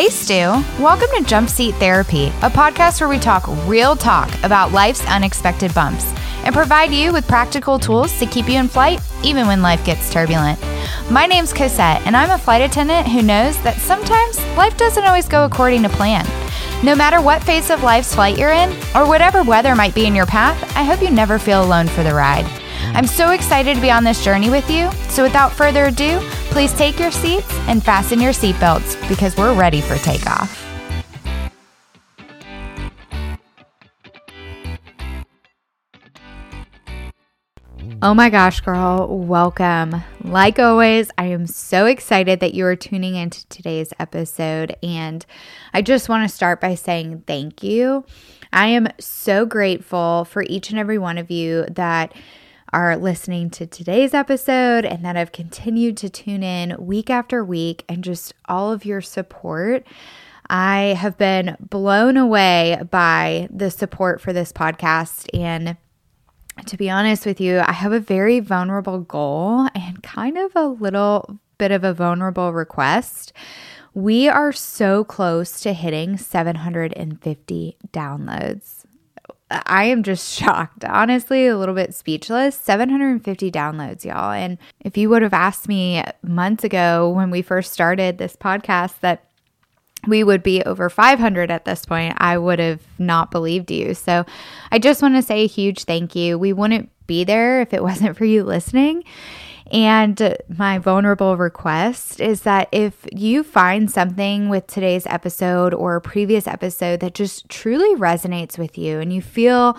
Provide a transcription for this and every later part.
Hey, Stu. Welcome to Jump Seat Therapy, a podcast where we talk real talk about life's unexpected bumps and provide you with practical tools to keep you in flight even when life gets turbulent. My name's Cosette, and I'm a flight attendant who knows that sometimes life doesn't always go according to plan. No matter what phase of life's flight you're in, or whatever weather might be in your path, I hope you never feel alone for the ride. I'm so excited to be on this journey with you, so without further ado, please take your seats and fasten your seatbelts because we're ready for takeoff. Oh my gosh, girl, welcome. Like always, I am so excited that you are tuning into today's episode. And I just want to start by saying thank you. I am so grateful for each and every one of you that are listening to today's episode and that have continued to tune in week after week and just all of your support. I have been blown away by the support for this podcast. And to be honest with you, I have a very vulnerable goal and kind of a little bit of a vulnerable request. We are so close to hitting 750 downloads. I am just shocked, honestly, a little bit speechless. 750 downloads, y'all. And if you would have asked me months ago when we first started this podcast that we would be over 500 at this point, I would have not believed you. So I just want to say a huge thank you. We wouldn't be there if it wasn't for you listening. And my vulnerable request is that if you find something with today's episode or a previous episode that just truly resonates with you and you feel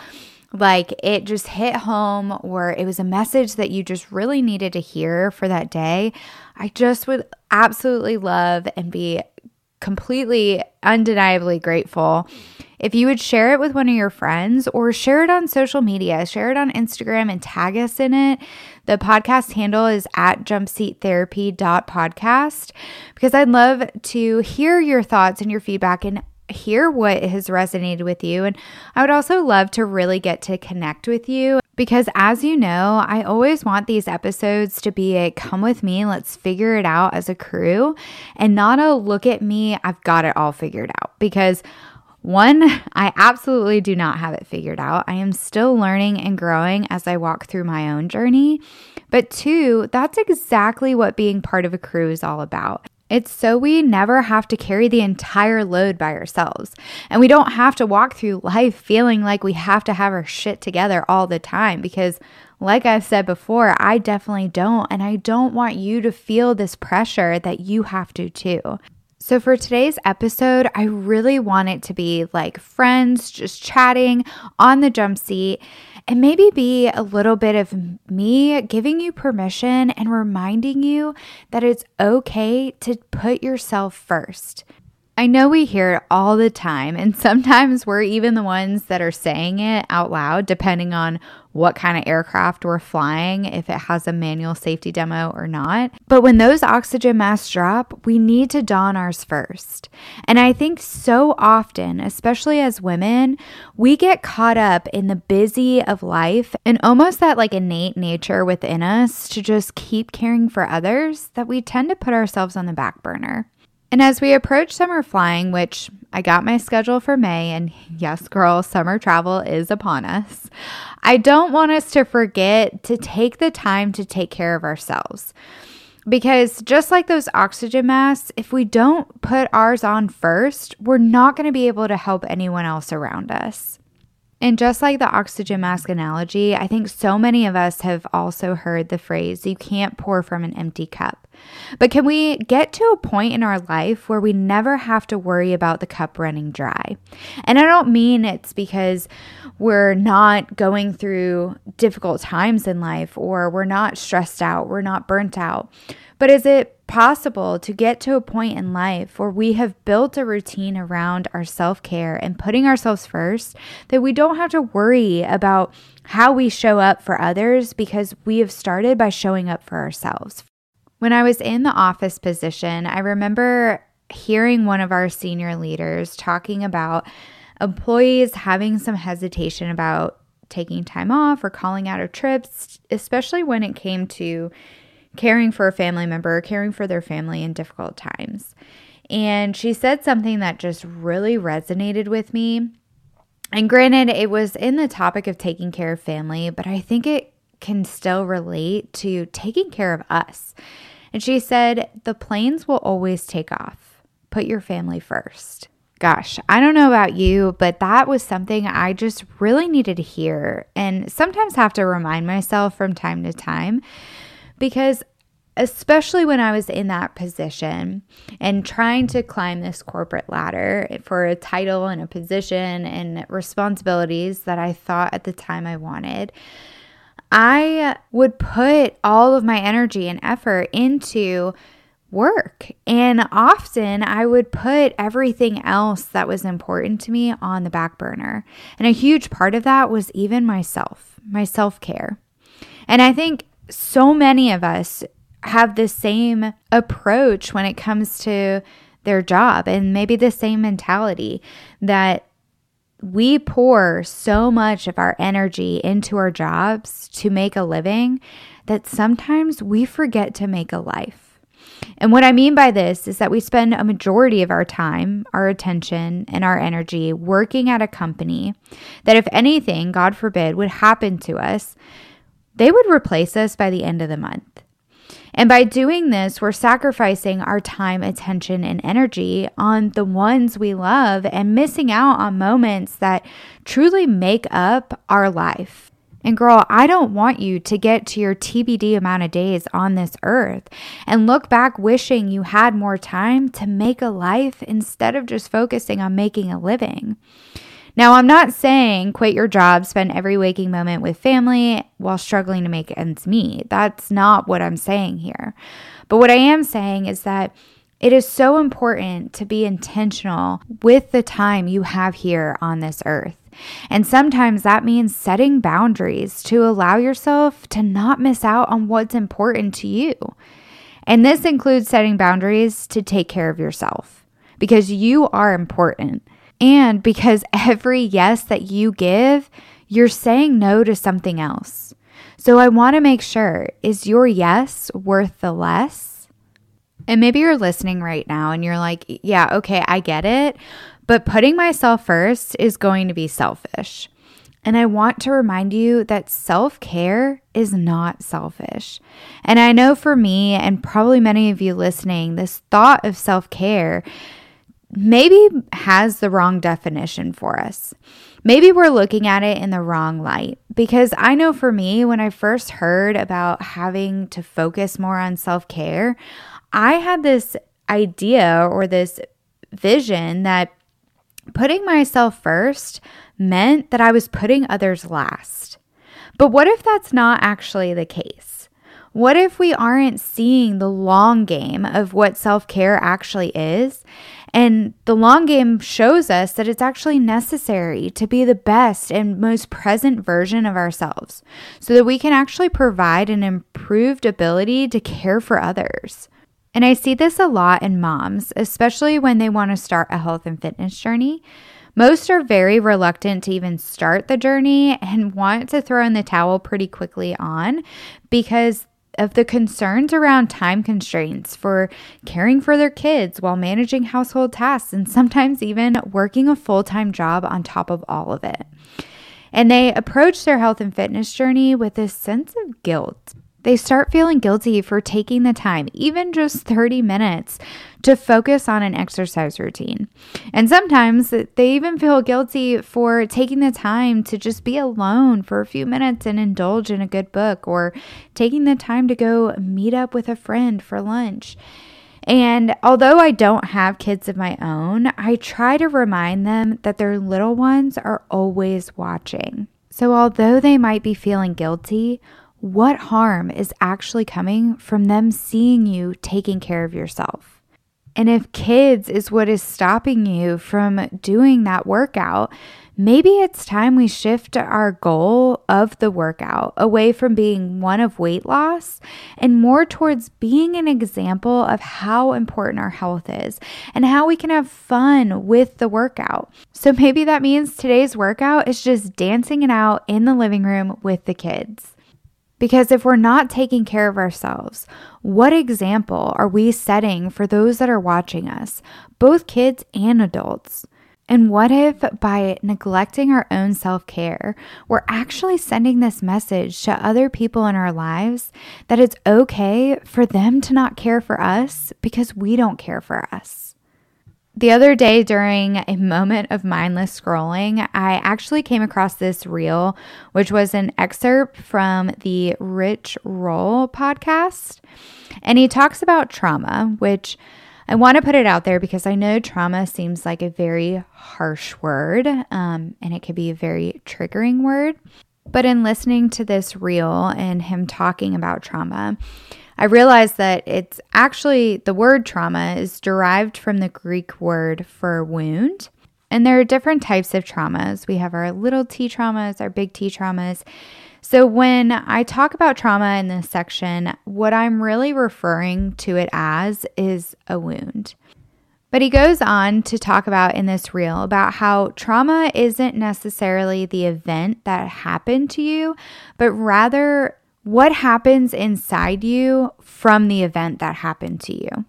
like it just hit home or it was a message that you just really needed to hear for that day, I just would absolutely love and be completely undeniably grateful if you would share it with one of your friends or share it on social media, share it on Instagram and tag us in it. The podcast handle is at jumpseattherapy.podcast because I'd love to hear your thoughts and your feedback and hear what has resonated with you. And I would also love to really get to connect with you because, as you know, I always want these episodes to be a come with me, let's figure it out as a crew, and not a look at me, I've got it all figured out. Because one, I absolutely do not have it figured out. I am still learning and growing as I walk through my own journey. But two, that's exactly what being part of a crew is all about. It's so we never have to carry the entire load by ourselves. And we don't have to walk through life feeling like we have to have our shit together all the time because, like I've said before, I definitely don't. And I don't want you to feel this pressure that you have to too. So, for today's episode, I really want it to be like friends just chatting on the jump seat and maybe be a little bit of me giving you permission and reminding you that it's okay to put yourself first. I know we hear it all the time, and sometimes we're even the ones that are saying it out loud, depending on what kind of aircraft we're flying, if it has a manual safety demo or not. But when those oxygen masks drop, we need to don ours first. And I think so often, especially as women, we get caught up in the busy of life and almost that like innate nature within us to just keep caring for others that we tend to put ourselves on the back burner. And as we approach summer flying, which I got my schedule for May, and yes, girl, summer travel is upon us, I don't want us to forget to take the time to take care of ourselves. Because just like those oxygen masks, if we don't put ours on first, we're not going to be able to help anyone else around us. And just like the oxygen mask analogy, I think so many of us have also heard the phrase, you can't pour from an empty cup. But can we get to a point in our life where we never have to worry about the cup running dry? And I don't mean it's because we're not going through difficult times in life or we're not stressed out, we're not burnt out. But is it possible to get to a point in life where we have built a routine around our self care and putting ourselves first that we don't have to worry about how we show up for others because we have started by showing up for ourselves? When I was in the office position, I remember hearing one of our senior leaders talking about employees having some hesitation about taking time off or calling out of trips, especially when it came to caring for a family member, caring for their family in difficult times. And she said something that just really resonated with me. And granted, it was in the topic of taking care of family, but I think it can still relate to taking care of us. And she said, The planes will always take off. Put your family first. Gosh, I don't know about you, but that was something I just really needed to hear and sometimes have to remind myself from time to time because especially when I was in that position and trying to climb this corporate ladder for a title and a position and responsibilities that I thought at the time I wanted, I would put all of my energy and effort into work. And often I would put everything else that was important to me on the back burner. And a huge part of that was even myself, my self care. And I think so many of us have the same approach when it comes to their job and maybe the same mentality that we pour so much of our energy into our jobs to make a living that sometimes we forget to make a life. And what I mean by this is that we spend a majority of our time, our attention, and our energy working at a company that, if anything, God forbid, would happen to us, they would replace us by the end of the month. And by doing this, we're sacrificing our time, attention, and energy on the ones we love and missing out on moments that truly make up our life. And girl, I don't want you to get to your TBD amount of days on this earth and look back wishing you had more time to make a life instead of just focusing on making a living. Now, I'm not saying quit your job, spend every waking moment with family while struggling to make ends meet. That's not what I'm saying here. But what I am saying is that it is so important to be intentional with the time you have here on this earth. And sometimes that means setting boundaries to allow yourself to not miss out on what's important to you. And this includes setting boundaries to take care of yourself because you are important. And because every yes that you give, you're saying no to something else. So I want to make sure is your yes worth the less? And maybe you're listening right now and you're like, yeah, okay, I get it. But putting myself first is going to be selfish. And I want to remind you that self care is not selfish. And I know for me, and probably many of you listening, this thought of self care maybe has the wrong definition for us. Maybe we're looking at it in the wrong light because I know for me, when I first heard about having to focus more on self care, I had this idea or this vision that putting myself first meant that I was putting others last. But what if that's not actually the case? What if we aren't seeing the long game of what self care actually is? And the long game shows us that it's actually necessary to be the best and most present version of ourselves so that we can actually provide an improved ability to care for others. And I see this a lot in moms, especially when they want to start a health and fitness journey. Most are very reluctant to even start the journey and want to throw in the towel pretty quickly on because of the concerns around time constraints for caring for their kids while managing household tasks and sometimes even working a full time job on top of all of it. And they approach their health and fitness journey with this sense of guilt they start feeling guilty for taking the time, even just 30 minutes, to focus on an exercise routine. And sometimes they even feel guilty for taking the time to just be alone for a few minutes and indulge in a good book, or taking the time to go meet up with a friend for lunch. And although I don't have kids of my own, I try to remind them that their little ones are always watching. So, although they might be feeling guilty, what harm is actually coming from them seeing you taking care of yourself? And if kids is what is stopping you from doing that workout, maybe it's time we shift our goal of the workout away from being one of weight loss and more towards being an example of how important our health is and how we can have fun with the workout. So maybe that means today's workout is just dancing it out in the living room with the kids. Because if we're not taking care of ourselves, what example are we setting for those that are watching us, both kids and adults? And what if by neglecting our own self care, we're actually sending this message to other people in our lives that it's okay for them to not care for us because we don't care for us? The other day, during a moment of mindless scrolling, I actually came across this reel, which was an excerpt from the Rich Roll podcast. And he talks about trauma, which I want to put it out there because I know trauma seems like a very harsh word um, and it could be a very triggering word. But in listening to this reel and him talking about trauma, I realized that it's actually the word trauma is derived from the Greek word for wound. And there are different types of traumas. We have our little t traumas, our big T traumas. So, when I talk about trauma in this section, what I'm really referring to it as is a wound. But he goes on to talk about in this reel about how trauma isn't necessarily the event that happened to you, but rather what happens inside you from the event that happened to you.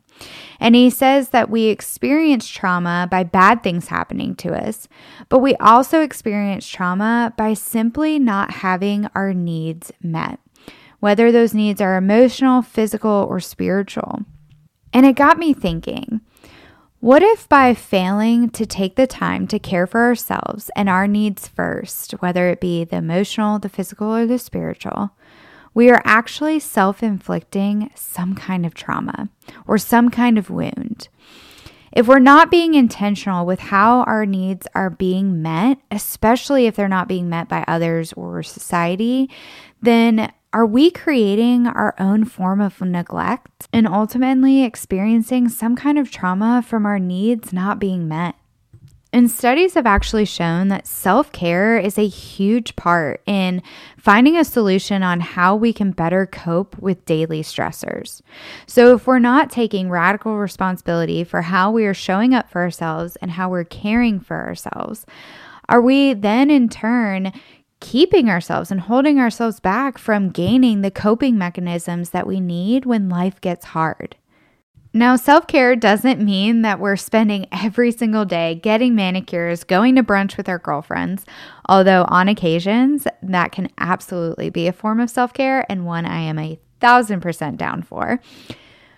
And he says that we experience trauma by bad things happening to us, but we also experience trauma by simply not having our needs met, whether those needs are emotional, physical, or spiritual. And it got me thinking what if by failing to take the time to care for ourselves and our needs first, whether it be the emotional, the physical, or the spiritual, we are actually self inflicting some kind of trauma or some kind of wound. If we're not being intentional with how our needs are being met, especially if they're not being met by others or society, then are we creating our own form of neglect and ultimately experiencing some kind of trauma from our needs not being met? And studies have actually shown that self care is a huge part in finding a solution on how we can better cope with daily stressors. So, if we're not taking radical responsibility for how we are showing up for ourselves and how we're caring for ourselves, are we then in turn keeping ourselves and holding ourselves back from gaining the coping mechanisms that we need when life gets hard? Now, self care doesn't mean that we're spending every single day getting manicures, going to brunch with our girlfriends, although on occasions that can absolutely be a form of self care and one I am a thousand percent down for.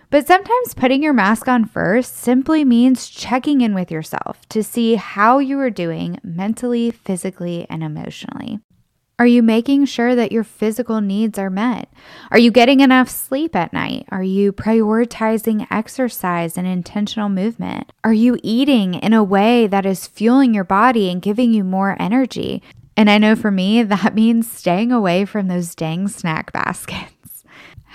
But sometimes putting your mask on first simply means checking in with yourself to see how you are doing mentally, physically, and emotionally. Are you making sure that your physical needs are met? Are you getting enough sleep at night? Are you prioritizing exercise and intentional movement? Are you eating in a way that is fueling your body and giving you more energy? And I know for me, that means staying away from those dang snack baskets.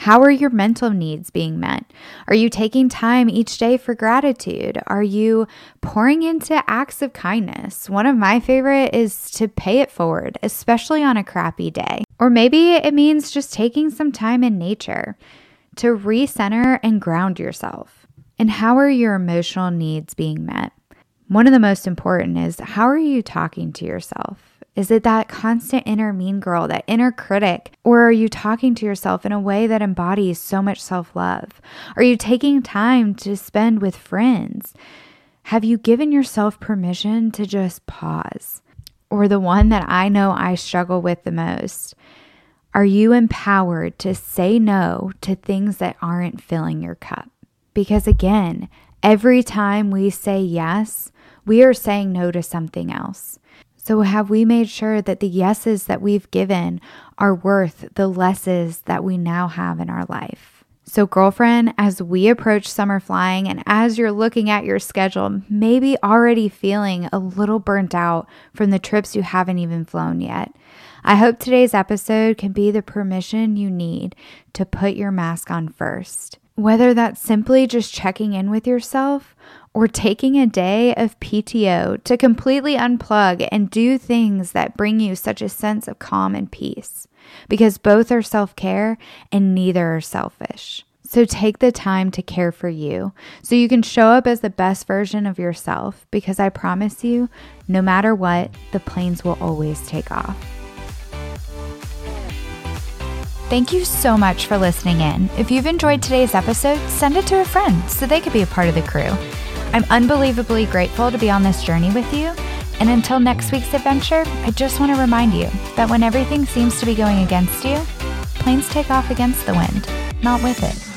How are your mental needs being met? Are you taking time each day for gratitude? Are you pouring into acts of kindness? One of my favorite is to pay it forward, especially on a crappy day. Or maybe it means just taking some time in nature to recenter and ground yourself. And how are your emotional needs being met? One of the most important is how are you talking to yourself? Is it that constant inner mean girl, that inner critic? Or are you talking to yourself in a way that embodies so much self love? Are you taking time to spend with friends? Have you given yourself permission to just pause? Or the one that I know I struggle with the most. Are you empowered to say no to things that aren't filling your cup? Because again, every time we say yes, we are saying no to something else. So, have we made sure that the yeses that we've given are worth the lesses that we now have in our life? So, girlfriend, as we approach summer flying and as you're looking at your schedule, maybe already feeling a little burnt out from the trips you haven't even flown yet, I hope today's episode can be the permission you need to put your mask on first. Whether that's simply just checking in with yourself or taking a day of PTO to completely unplug and do things that bring you such a sense of calm and peace, because both are self care and neither are selfish. So take the time to care for you so you can show up as the best version of yourself because I promise you, no matter what, the planes will always take off. Thank you so much for listening in. If you've enjoyed today's episode, send it to a friend so they could be a part of the crew. I'm unbelievably grateful to be on this journey with you. And until next week's adventure, I just want to remind you that when everything seems to be going against you, planes take off against the wind, not with it.